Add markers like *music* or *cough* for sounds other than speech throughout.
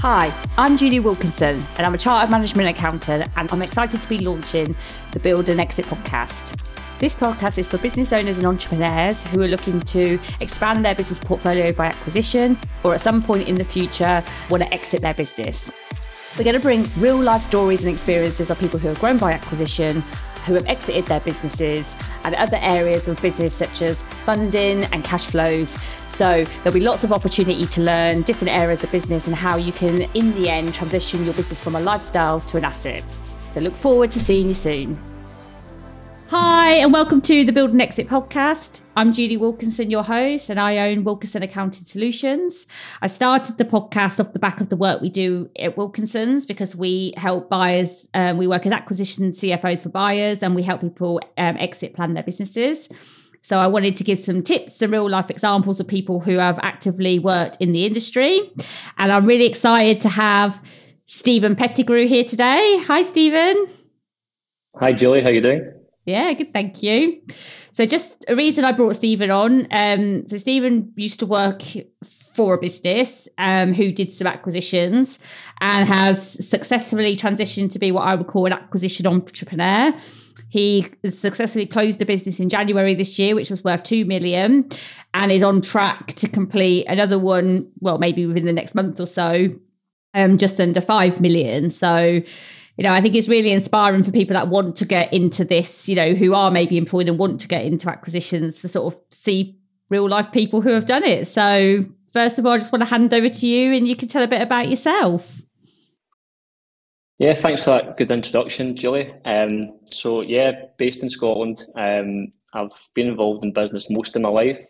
Hi, I'm Julie Wilkinson, and I'm a chartered management accountant, and I'm excited to be launching the Build and Exit podcast. This podcast is for business owners and entrepreneurs who are looking to expand their business portfolio by acquisition or at some point in the future want to exit their business. We're going to bring real life stories and experiences of people who have grown by acquisition, who have exited their businesses, and other areas of business such as funding and cash flows. So there'll be lots of opportunity to learn different areas of business and how you can, in the end, transition your business from a lifestyle to an asset. So look forward to seeing you soon. Hi, and welcome to the Build and Exit podcast. I'm Julie Wilkinson, your host, and I own Wilkinson Accounting Solutions. I started the podcast off the back of the work we do at Wilkinson's because we help buyers, um, we work as acquisition CFOs for buyers, and we help people um, exit plan their businesses. So I wanted to give some tips some real life examples of people who have actively worked in the industry. And I'm really excited to have Steven Pettigrew here today. Hi, Steven. Hi, Julie. How are you doing? Yeah, good. Thank you. So, just a reason I brought Steven on. Um, so, Steven used to work for a business um, who did some acquisitions and has successfully transitioned to be what I would call an acquisition entrepreneur. He successfully closed a business in January this year, which was worth two million, and is on track to complete another one. Well, maybe within the next month or so, um, just under five million. So you know, I think it's really inspiring for people that want to get into this, you know, who are maybe employed and want to get into acquisitions to sort of see real life people who have done it. So, first of all, I just want to hand over to you and you can tell a bit about yourself. Yeah, thanks for that good introduction, Julie. Um, so, yeah, based in Scotland, um, I've been involved in business most of my life.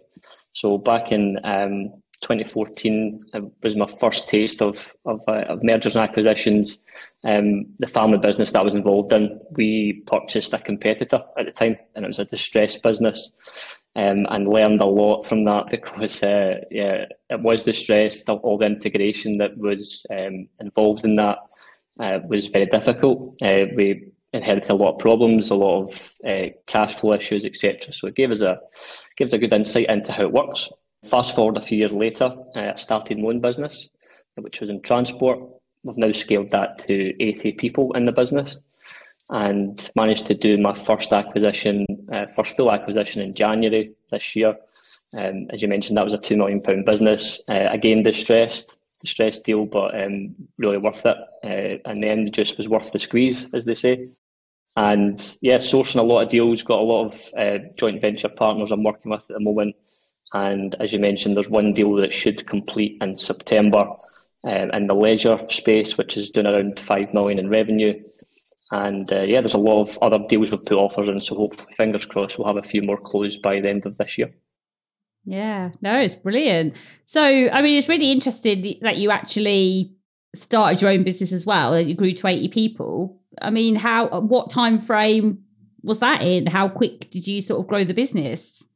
So, back in um, 2014 was my first taste of, of, uh, of mergers and acquisitions. Um, the family business that I was involved in, we purchased a competitor at the time, and it was a distressed business, um, and learned a lot from that *laughs* because uh, yeah, it was distressed. All the integration that was um, involved in that uh, was very difficult. Uh, we inherited a lot of problems, a lot of uh, cash flow issues, etc. So it gave us a gives a good insight into how it works. Fast forward a few years later, I started my own business, which was in transport. We've now scaled that to 80 people in the business and managed to do my first acquisition, uh, first full acquisition in January this year. Um, as you mentioned, that was a £2 million business. Uh, again, distressed, distressed deal, but um, really worth it. Uh, and then just was worth the squeeze, as they say. And yeah, sourcing a lot of deals, got a lot of uh, joint venture partners I'm working with at the moment and as you mentioned, there's one deal that should complete in September um, in the leisure space, which is doing around five million in revenue. And uh, yeah, there's a lot of other deals we've put offers in, so hopefully, fingers crossed, we'll have a few more closed by the end of this year. Yeah, no, it's brilliant. So, I mean, it's really interesting that you actually started your own business as well. That you grew to eighty people. I mean, how? What time frame was that in? How quick did you sort of grow the business?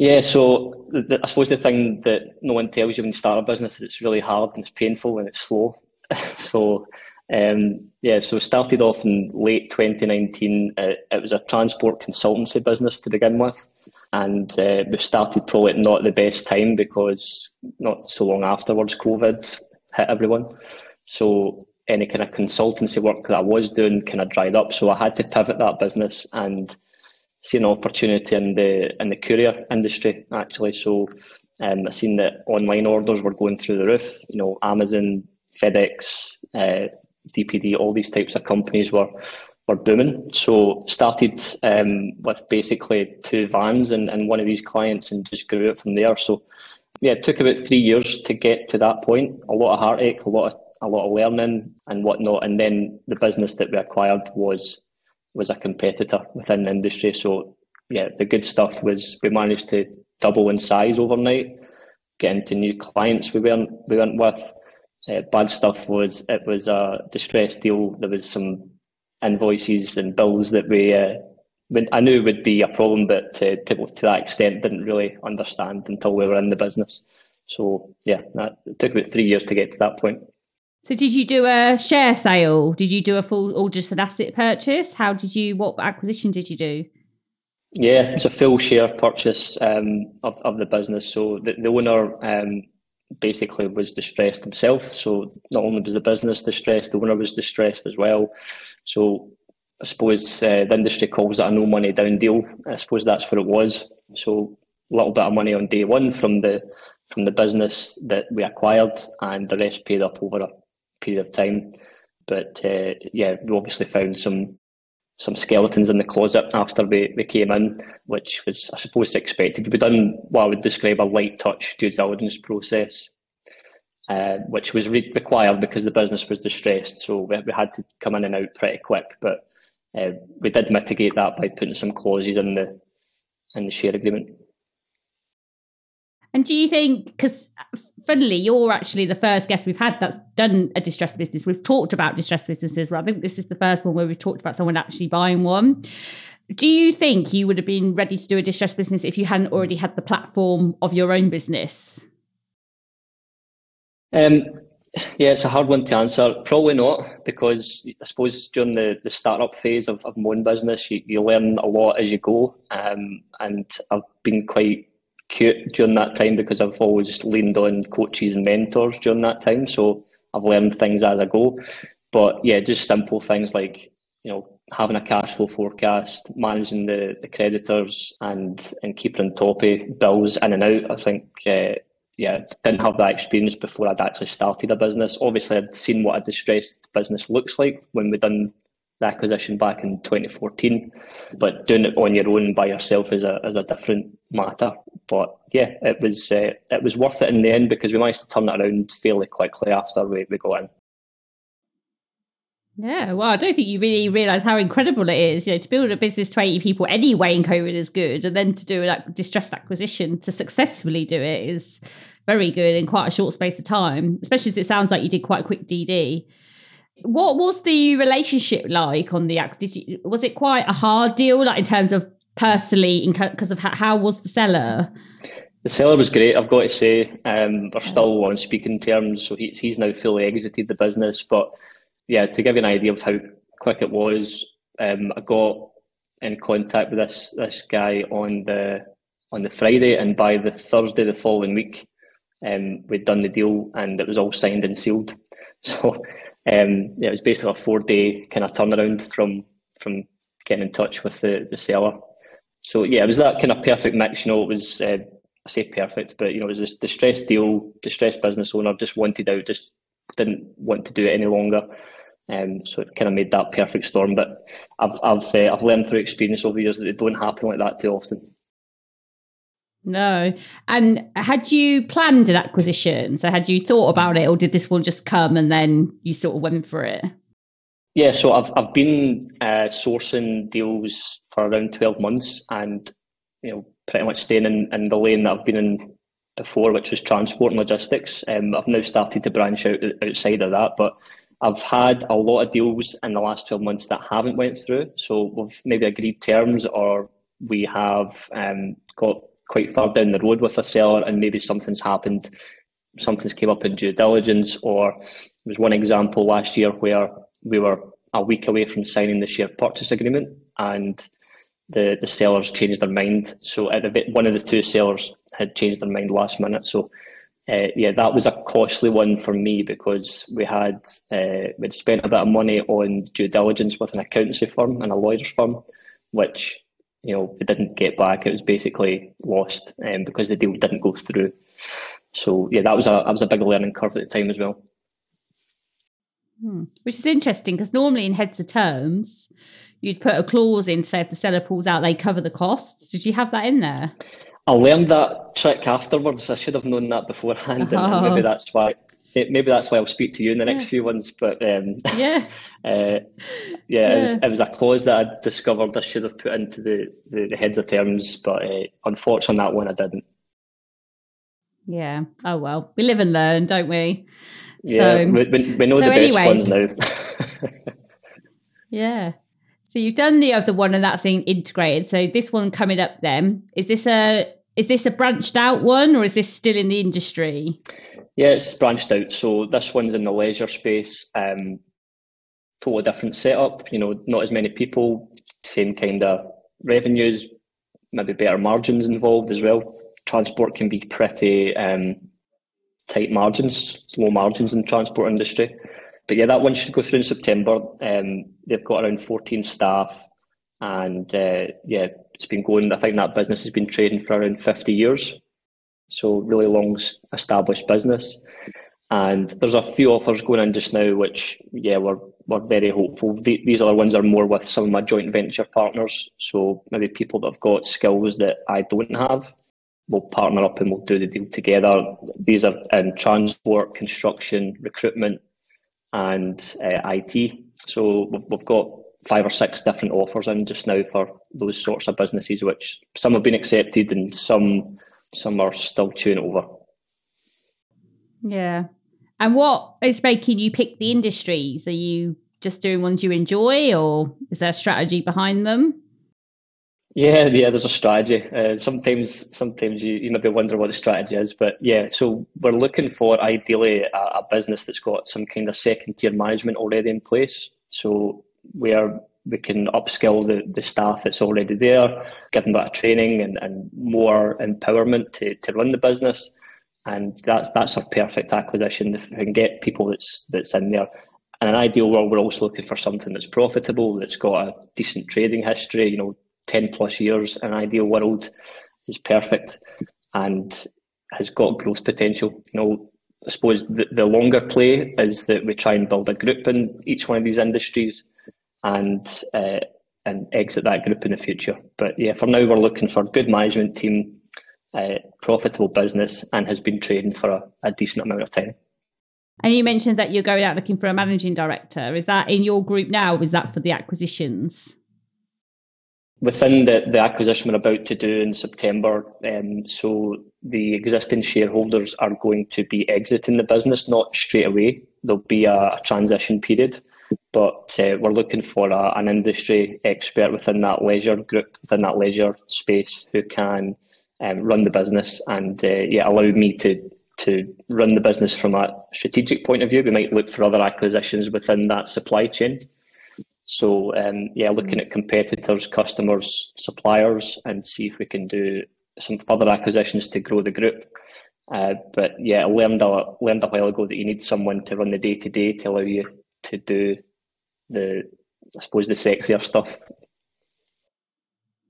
Yeah, so the, I suppose the thing that no one tells you when you start a business is it's really hard and it's painful and it's slow. *laughs* so um, yeah, so started off in late 2019. Uh, it was a transport consultancy business to begin with, and uh, we started probably not the best time because not so long afterwards, COVID hit everyone. So any kind of consultancy work that I was doing kind of dried up. So I had to pivot that business and see an opportunity in the in the courier industry actually. So um, I seen that online orders were going through the roof. You know, Amazon, FedEx, uh, DPD, all these types of companies were were booming. So started um, with basically two vans and, and one of these clients and just grew it from there. So yeah, it took about three years to get to that point. A lot of heartache, a lot of a lot of learning and whatnot. And then the business that we acquired was was a competitor within the industry. So yeah, the good stuff was we managed to double in size overnight, get into new clients we weren't we weren't with. Uh, bad stuff was it was a distressed deal. There was some invoices and bills that we uh, I knew would be a problem, but to, to, to that extent didn't really understand until we were in the business. So yeah, that, it took about three years to get to that point. So did you do a share sale? Did you do a full or just an asset purchase? How did you what acquisition did you do? Yeah, it's a full share purchase um, of, of the business. So the, the owner um, basically was distressed himself. So not only was the business distressed, the owner was distressed as well. So I suppose uh, the industry calls it a no money down deal. I suppose that's what it was. So a little bit of money on day one from the from the business that we acquired, and the rest paid up over period of time. But uh, yeah, we obviously found some some skeletons in the closet after we, we came in, which was, I suppose, expected. We've done what I would describe a light touch due diligence process, uh, which was re- required because the business was distressed. So we, we, had to come in and out pretty quick. But uh, we did mitigate that by putting some clauses in the in the share agreement. And do you think, because funnily, you're actually the first guest we've had that's done a distressed business. We've talked about distressed businesses, but I think this is the first one where we've talked about someone actually buying one. Do you think you would have been ready to do a distressed business if you hadn't already had the platform of your own business? Um, yeah, it's a hard one to answer. Probably not, because I suppose during the, the startup phase of, of my own business, you, you learn a lot as you go. Um, and I've been quite cute during that time because I've always leaned on coaches and mentors during that time. So I've learned things as I go. But yeah, just simple things like, you know, having a cash flow forecast, managing the, the creditors and and keeping on top of bills in and out. I think uh, yeah, didn't have that experience before I'd actually started a business. Obviously I'd seen what a distressed business looks like when we done the acquisition back in 2014. But doing it on your own by yourself is a is a different matter. But yeah, it was uh, it was worth it in the end because we managed to turn it around fairly quickly after we, we got in. Yeah, well, I don't think you really realise how incredible it is. You know, to build a business to 80 people anyway in COVID is good, and then to do a distressed acquisition to successfully do it is very good in quite a short space of time. Especially as it sounds like you did quite a quick DD. What was the relationship like on the act? Did you, was it quite a hard deal, like in terms of personally, because of how, how, was the seller? The seller was great. I've got to say, um, we're still on speaking terms. So he's he's now fully exited the business. But yeah, to give you an idea of how quick it was, um, I got in contact with this this guy on the on the Friday, and by the Thursday the following week, um, we'd done the deal, and it was all signed and sealed. *laughs* So um, it was basically a four day kind of turnaround from from getting in touch with the, the seller. So yeah, it was that kind of perfect mix. You know, it was uh, I say perfect, but you know, it was this distressed deal, distressed business owner just wanted out, just didn't want to do it any longer. Um, so it kind of made that perfect storm. But I've I've uh, I've learned through experience over the years that it don't happen like that too often. No. And had you planned an acquisition? So had you thought about it, or did this one just come and then you sort of went for it? Yeah, so I've I've been uh, sourcing deals for around twelve months, and you know, pretty much staying in, in the lane that I've been in before, which was transport and logistics. Um, I've now started to branch out outside of that, but I've had a lot of deals in the last twelve months that haven't went through. So we've maybe agreed terms, or we have um, got quite far down the road with a seller and maybe something's happened, something's came up in due diligence, or there was one example last year where we were a week away from signing the share purchase agreement and the, the sellers changed their mind. So at one of the two sellers had changed their mind last minute. So uh, yeah, that was a costly one for me because we had uh, we'd spent a bit of money on due diligence with an accountancy firm and a lawyer's firm, which you know, we didn't get back. It was basically lost um, because the deal didn't go through. So yeah, that was a that was a big learning curve at the time as well. Hmm. Which is interesting because normally in heads of terms, you'd put a clause in to say if the seller pulls out, they cover the costs. Did you have that in there? I learned that trick afterwards. I should have known that beforehand, oh. and maybe that's why it, maybe that's why I'll speak to you in the next yeah. few ones. But um, yeah, *laughs* uh, yeah, yeah. It, was, it, was, a clause that I discovered I should have put into the, the, the heads of terms, but uh, unfortunately, that one I didn't. Yeah. Oh well, we live and learn, don't we? Yeah, so, we, we, we know so the best anyways, ones now. *laughs* yeah. So you've done the other one, and that's in integrated. So this one coming up, then is this a is this a branched out one, or is this still in the industry? Yeah, it's branched out. So this one's in the leisure space. Um, totally different setup. You know, not as many people, same kind of revenues, maybe better margins involved as well. Transport can be pretty um, tight margins, low margins in the transport industry. But yeah, that one should go through in September. Um, they've got around 14 staff, and uh, yeah, it's been going. I think that business has been trading for around 50 years, so really long established business. And there's a few offers going in just now, which yeah, we're we're very hopeful. These other ones are more with some of my joint venture partners, so maybe people that have got skills that I don't have. We'll partner up and we'll do the deal together. These are in transport, construction, recruitment, and uh, IT. So we've got five or six different offers in just now for those sorts of businesses, which some have been accepted and some some are still chewing over. Yeah. And what is making you pick the industries? Are you just doing ones you enjoy, or is there a strategy behind them? Yeah, yeah, there's a strategy. Uh, sometimes, sometimes you, you maybe wonder what the strategy is, but yeah. So we're looking for ideally a, a business that's got some kind of second tier management already in place. So where we can upskill the, the staff that's already there, give them of training and, and more empowerment to, to run the business. And that's that's a perfect acquisition if we can get people that's that's in there. In an ideal world, we're also looking for something that's profitable, that's got a decent trading history, you know, 10 plus years an ideal world is perfect and has got growth potential. You know, I suppose the, the longer play is that we try and build a group in each one of these industries and uh, and exit that group in the future. But yeah, for now we're looking for a good management team, uh, profitable business, and has been trading for a, a decent amount of time. And you mentioned that you're going out looking for a managing director. Is that in your group now? Or is that for the acquisitions? within the, the acquisition we're about to do in September, um, so the existing shareholders are going to be exiting the business, not straight away. There'll be a, a transition period, but uh, we're looking for a, an industry expert within that leisure group, within that leisure space, who can um, run the business and uh, yeah, allow me to to run the business from a strategic point of view. We might look for other acquisitions within that supply chain. So um, yeah, looking at competitors, customers, suppliers, and see if we can do some further acquisitions to grow the group. Uh, but yeah, I learned a learned a while ago that you need someone to run the day to day to allow you to do the, I suppose, the sexier stuff.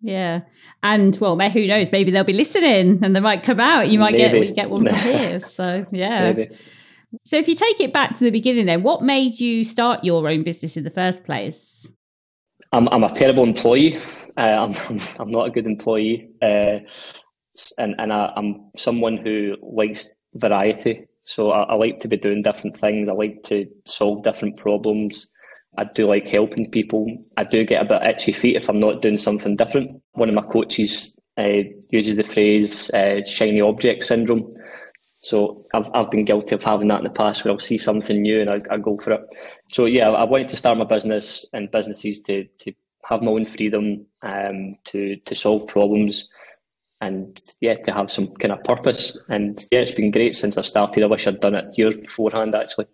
Yeah, and well, who knows? Maybe they'll be listening, and they might come out. You might Maybe. get get one from *laughs* here. So yeah. Maybe. So, if you take it back to the beginning, then what made you start your own business in the first place? I'm, I'm a terrible employee. Uh, I'm, *laughs* I'm not a good employee, uh, and and I, am someone who likes variety. So I, I, like to be doing different things. I like to solve different problems. I do like helping people. I do get a bit itchy feet if I'm not doing something different. One of my coaches uh, uses the phrase uh, "shiny object syndrome." So I've, I've been guilty of having that in the past where I'll see something new and I, I go for it. So yeah, I wanted to start my business and businesses to, to have my own freedom, um, to, to solve problems and yeah, to have some kind of purpose. And yeah, it's been great since I started. I wish I'd done it years beforehand actually.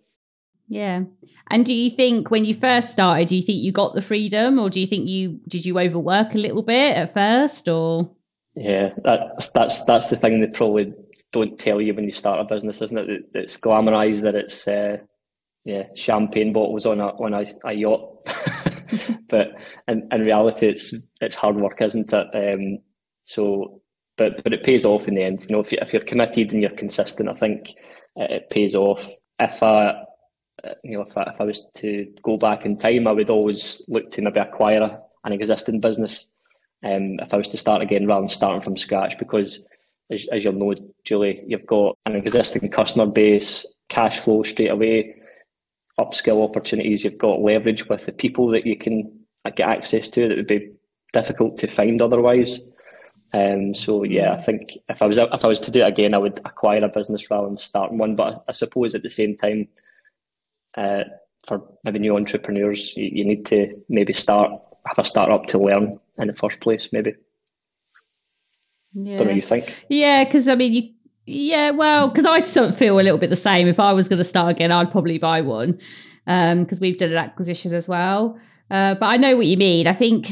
Yeah. And do you think when you first started, do you think you got the freedom or do you think you did you overwork a little bit at first or yeah, that's that's that's the thing that probably don't tell you when you start a business, isn't it? It's glamorized that it's uh, yeah champagne bottles on a on a, a yacht, *laughs* but in, in reality, it's it's hard work, isn't it? Um, so, but but it pays off in the end. You know, if you if you're committed and you're consistent, I think it, it pays off. If I you know, if I, if I was to go back in time, I would always look to maybe acquire an existing business. Um, if I was to start again rather than starting from scratch, because as, as you'll know, Julie, you've got an existing customer base, cash flow straight away, upskill opportunities. You've got leverage with the people that you can get access to that would be difficult to find otherwise. Um, so yeah, I think if I was if I was to do it again, I would acquire a business rather than start one. But I, I suppose at the same time, uh, for maybe new entrepreneurs, you, you need to maybe start have a startup to learn in the first place, maybe. Yeah. Don't know you think? Yeah, because I mean, you, yeah, well, because I sort of feel a little bit the same. If I was going to start again, I'd probably buy one because um, we've done an acquisition as well. Uh, but I know what you mean. I think,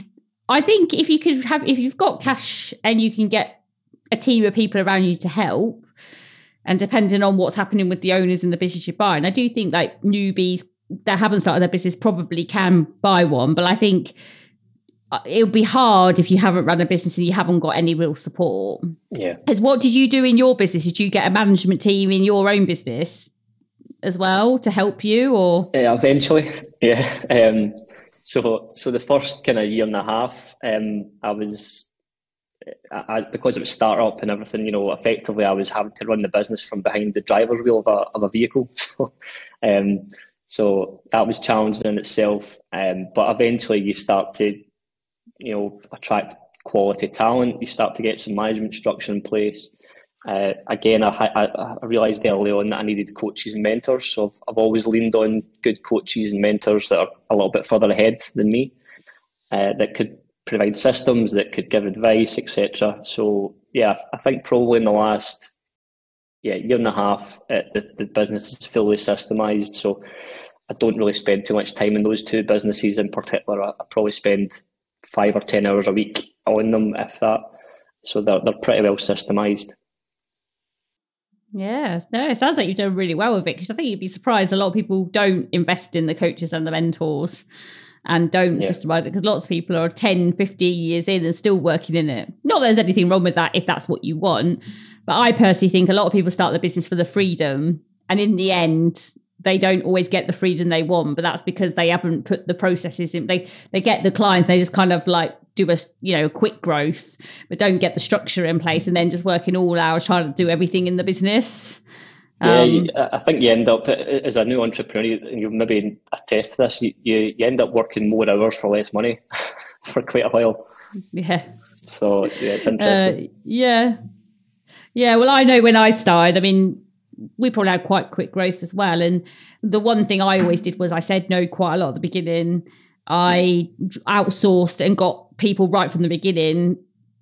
I think if you could have, if you've got cash and you can get a team of people around you to help, and depending on what's happening with the owners and the business you buy. And I do think like newbies that haven't started their business probably can buy one, but I think uh, it would be hard if you haven't run a business and you haven't got any real support. Yeah. Because what did you do in your business? Did you get a management team in your own business as well to help you, or uh, eventually? Yeah. Um, so, so the first kind of year and a half, um, I was I, because it was startup and everything, you know, effectively I was having to run the business from behind the driver's wheel of a, of a vehicle. *laughs* So, um, so that was challenging in itself. Um, but eventually you start to, you know, attract quality talent. You start to get some management structure in place. Uh, again, I, I, I, realised early on that I needed coaches and mentors. So I've, I've, always leaned on good coaches and mentors that are a little bit further ahead than me uh, that could provide systems, that could give advice, etc. So yeah, I think probably in the last yeah year and a half, it, the, the business is fully systemized. So I don't really spend too much time in those two businesses in particular. I, I probably spend five or ten hours a week on them, if that. So they're they're pretty well systemized. Yeah, no, it sounds like you've done really well with it because I think you'd be surprised a lot of people don't invest in the coaches and the mentors and don't yeah. systemize it because lots of people are 10, 15 years in and still working in it. Not that there's anything wrong with that if that's what you want, but I personally think a lot of people start the business for the freedom and in the end they don't always get the freedom they want, but that's because they haven't put the processes in. They they get the clients, they just kind of like do a you know quick growth, but don't get the structure in place, and then just working all hours trying to do everything in the business. Um, yeah, I think you end up as a new entrepreneur, and you maybe attest to this. You, you, you end up working more hours for less money *laughs* for quite a while. Yeah. So yeah, it's interesting. Uh, yeah, yeah. Well, I know when I started. I mean, we probably had quite quick growth as well. And the one thing I always did was I said no quite a lot at the beginning. I outsourced and got people right from the beginning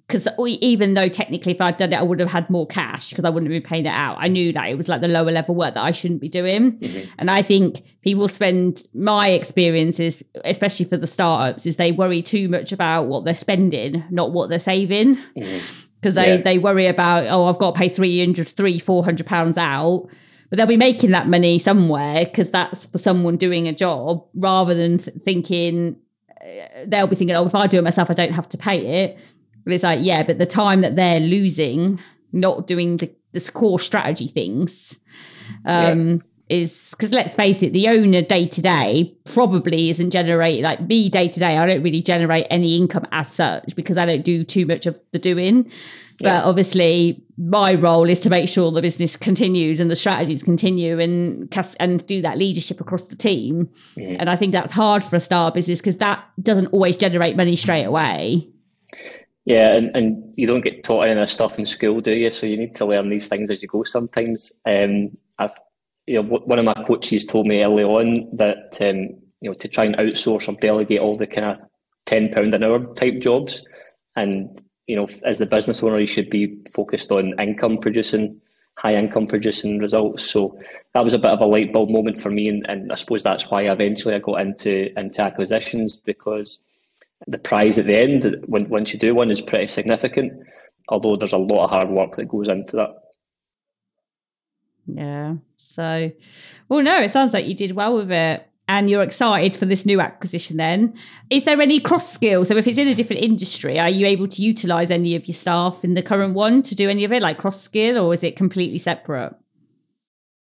because even though technically if I'd done it, I would have had more cash because I wouldn't have been paying it out. I knew that it was like the lower level work that I shouldn't be doing. Mm-hmm. And I think people spend my experiences, especially for the startups, is they worry too much about what they're spending, not what they're saving. Mm-hmm because they, yeah. they worry about, oh, I've got to pay 300, 300, 400 pounds out. But they'll be making that money somewhere because that's for someone doing a job rather than thinking, they'll be thinking, oh, if I do it myself, I don't have to pay it. But it's like, yeah, but the time that they're losing, not doing the, the core strategy things, um, yeah is because let's face it, the owner day to day probably isn't generate like me day to day. I don't really generate any income as such because I don't do too much of the doing. Yeah. But obviously, my role is to make sure the business continues and the strategies continue and and do that leadership across the team. Mm. And I think that's hard for a startup business because that doesn't always generate money straight away. Yeah, and, and you don't get taught any of this stuff in school, do you? So you need to learn these things as you go sometimes. Um, I've you know, one of my coaches told me early on that um, you know to try and outsource or delegate all the kind of ten pound an hour type jobs, and you know, as the business owner, you should be focused on income producing, high income producing results. So that was a bit of a light bulb moment for me, and, and I suppose that's why eventually I got into into acquisitions because the prize at the end, when once you do one, is pretty significant. Although there's a lot of hard work that goes into that. Yeah. So, well, no, it sounds like you did well with it and you're excited for this new acquisition then. Is there any cross skills? So, if it's in a different industry, are you able to utilize any of your staff in the current one to do any of it, like cross skill, or is it completely separate?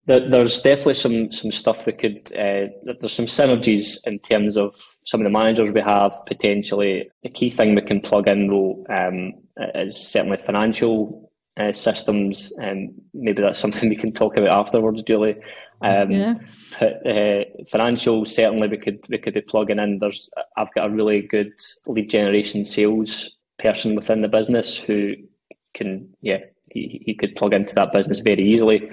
there's definitely some some stuff we could. Uh, there's some synergies in terms of some of the managers we have potentially. The key thing we can plug in though um, is certainly financial uh, systems. Um, maybe that's something *laughs* we can talk about afterwards, Julie. Um, yeah. But, uh, financial, certainly we could we could be plugging in. There's I've got a really good lead generation sales person within the business who can yeah he, he could plug into that business very easily,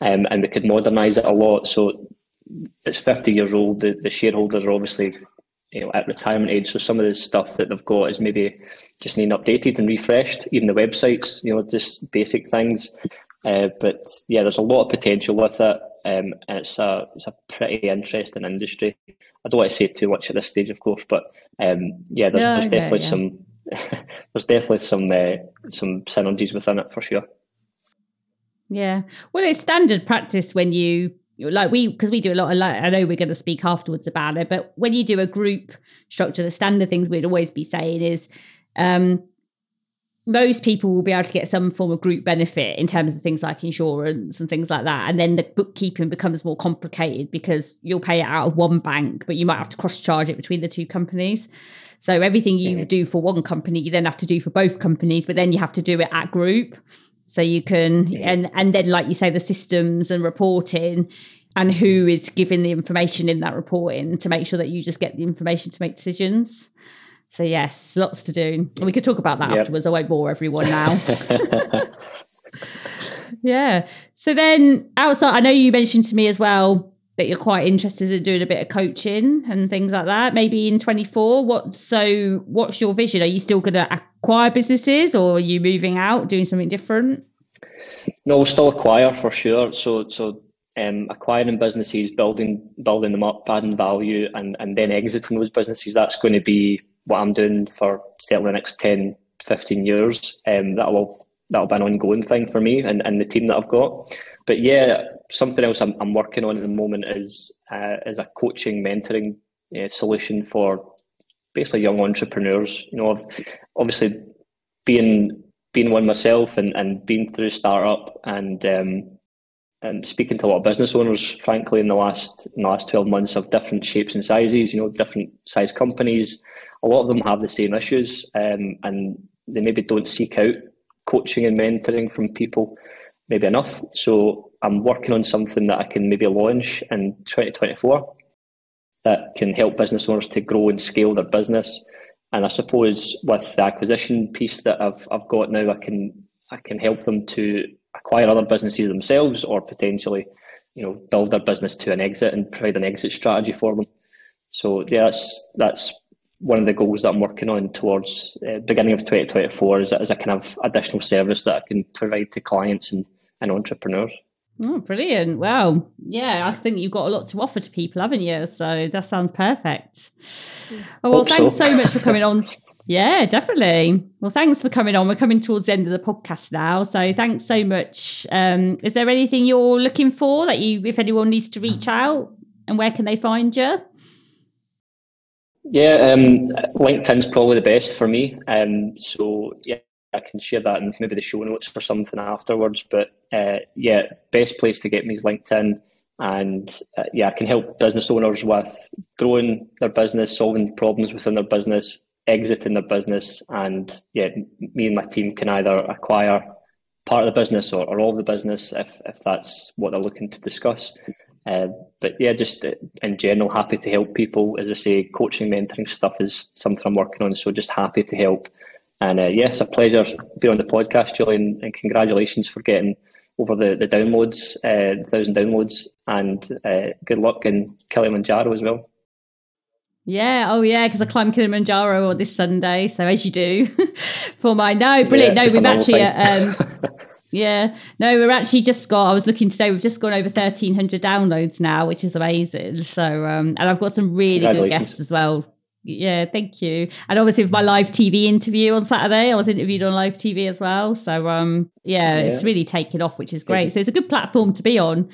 um, and we could modernise it a lot. So it's 50 years old. The, the shareholders are obviously you know, at retirement age. So some of the stuff that they've got is maybe just needing updated and refreshed. Even the websites, you know, just basic things. Uh, but yeah, there's a lot of potential with it, um, and it's a it's a pretty interesting industry. I don't want to say too much at this stage, of course, but um, yeah, there's, there's definitely yeah. some *laughs* there's definitely some uh, some synergies within it for sure. Yeah. Well, it's standard practice when you like we because we do a lot of like I know we're going to speak afterwards about it, but when you do a group structure, the standard things we'd always be saying is um most people will be able to get some form of group benefit in terms of things like insurance and things like that. And then the bookkeeping becomes more complicated because you'll pay it out of one bank, but you might have to cross charge it between the two companies. So everything you do for one company, you then have to do for both companies, but then you have to do it at group. So you can and and then like you say, the systems and reporting and who is giving the information in that reporting to make sure that you just get the information to make decisions. So yes, lots to do. We could talk about that yep. afterwards. I won't bore everyone now. *laughs* *laughs* yeah. So then outside, I know you mentioned to me as well that you're quite interested in doing a bit of coaching and things like that. Maybe in 24. What so what's your vision? Are you still gonna acquire businesses or are you moving out, doing something different? No, we'll still acquire for sure. So so um, acquiring businesses, building building them up, adding value, and and then exiting those businesses. That's going to be what I'm doing for certainly the next 10, 15 years. Um, that'll that'll be an ongoing thing for me and, and the team that I've got. But yeah, something else I'm, I'm working on at the moment is uh, is a coaching, mentoring uh, solution for basically young entrepreneurs. You know, I've obviously being being one myself and, and being through startup and um, and speaking to a lot of business owners, frankly, in the last in the last twelve months of different shapes and sizes, you know, different size companies, a lot of them have the same issues, um, and they maybe don't seek out coaching and mentoring from people maybe enough. So I'm working on something that I can maybe launch in 2024 that can help business owners to grow and scale their business. And I suppose with the acquisition piece that I've I've got now, I can I can help them to acquire other businesses themselves or potentially, you know, build their business to an exit and provide an exit strategy for them. So yeah, that's that's one of the goals that I'm working on towards uh, beginning of 2024 is as a kind of additional service that I can provide to clients and, and entrepreneurs. Oh, brilliant. Wow. Yeah, I think you've got a lot to offer to people, haven't you? So that sounds perfect. Oh, well, Hope thanks so. so much for coming on. *laughs* Yeah, definitely. Well, thanks for coming on. We're coming towards the end of the podcast now. So thanks so much. Um, is there anything you're looking for that you, if anyone needs to reach out and where can they find you? Yeah, um, LinkedIn's probably the best for me. Um, so yeah, I can share that in maybe the show notes for something afterwards. But uh, yeah, best place to get me is LinkedIn. And uh, yeah, I can help business owners with growing their business, solving problems within their business, exiting their business, and yeah, me and my team can either acquire part of the business or, or all of the business if if that's what they're looking to discuss. Uh, but yeah, just uh, in general, happy to help people. As I say, coaching, mentoring stuff is something I'm working on. So just happy to help. And uh, yeah, it's a pleasure being on the podcast, Julian. And congratulations for getting over the, the downloads, uh, thousand downloads. And uh, good luck in Kilimanjaro as well. Yeah, oh yeah, because I climbed Kilimanjaro this Sunday. So as you do *laughs* for my no, brilliant. Yeah, no, we've actually um, *laughs* yeah, no, we're actually just got. I was looking today. We've just gone over thirteen hundred downloads now, which is amazing. So, um, and I've got some really good guests as well. Yeah, thank you. And obviously, with my live TV interview on Saturday, I was interviewed on live TV as well. So, um, yeah, yeah. it's really taken off, which is great. So it's a good platform to be on.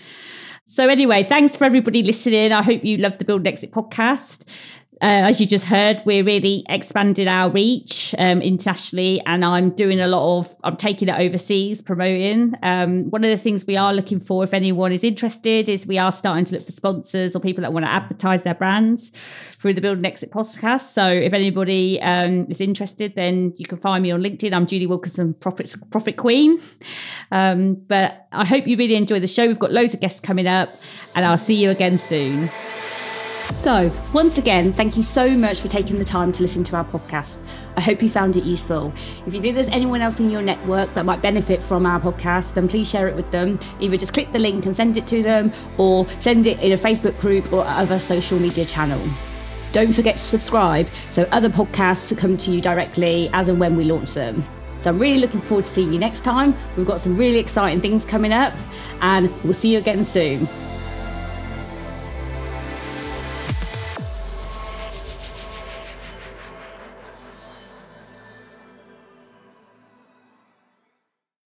So anyway, thanks for everybody listening. I hope you loved the Build Exit podcast. Uh, as you just heard, we're really expanding our reach um, internationally, and I'm doing a lot of, I'm taking it overseas, promoting. Um, one of the things we are looking for, if anyone is interested, is we are starting to look for sponsors or people that want to advertise their brands through the Build and Exit podcast. So if anybody um, is interested, then you can find me on LinkedIn. I'm Julie Wilkinson, Profit, Profit Queen. Um, but I hope you really enjoy the show. We've got loads of guests coming up, and I'll see you again soon. So, once again, thank you so much for taking the time to listen to our podcast. I hope you found it useful. If you think there's anyone else in your network that might benefit from our podcast, then please share it with them. Either just click the link and send it to them, or send it in a Facebook group or other social media channel. Don't forget to subscribe so other podcasts come to you directly as and when we launch them. So I'm really looking forward to seeing you next time. We've got some really exciting things coming up, and we'll see you again soon.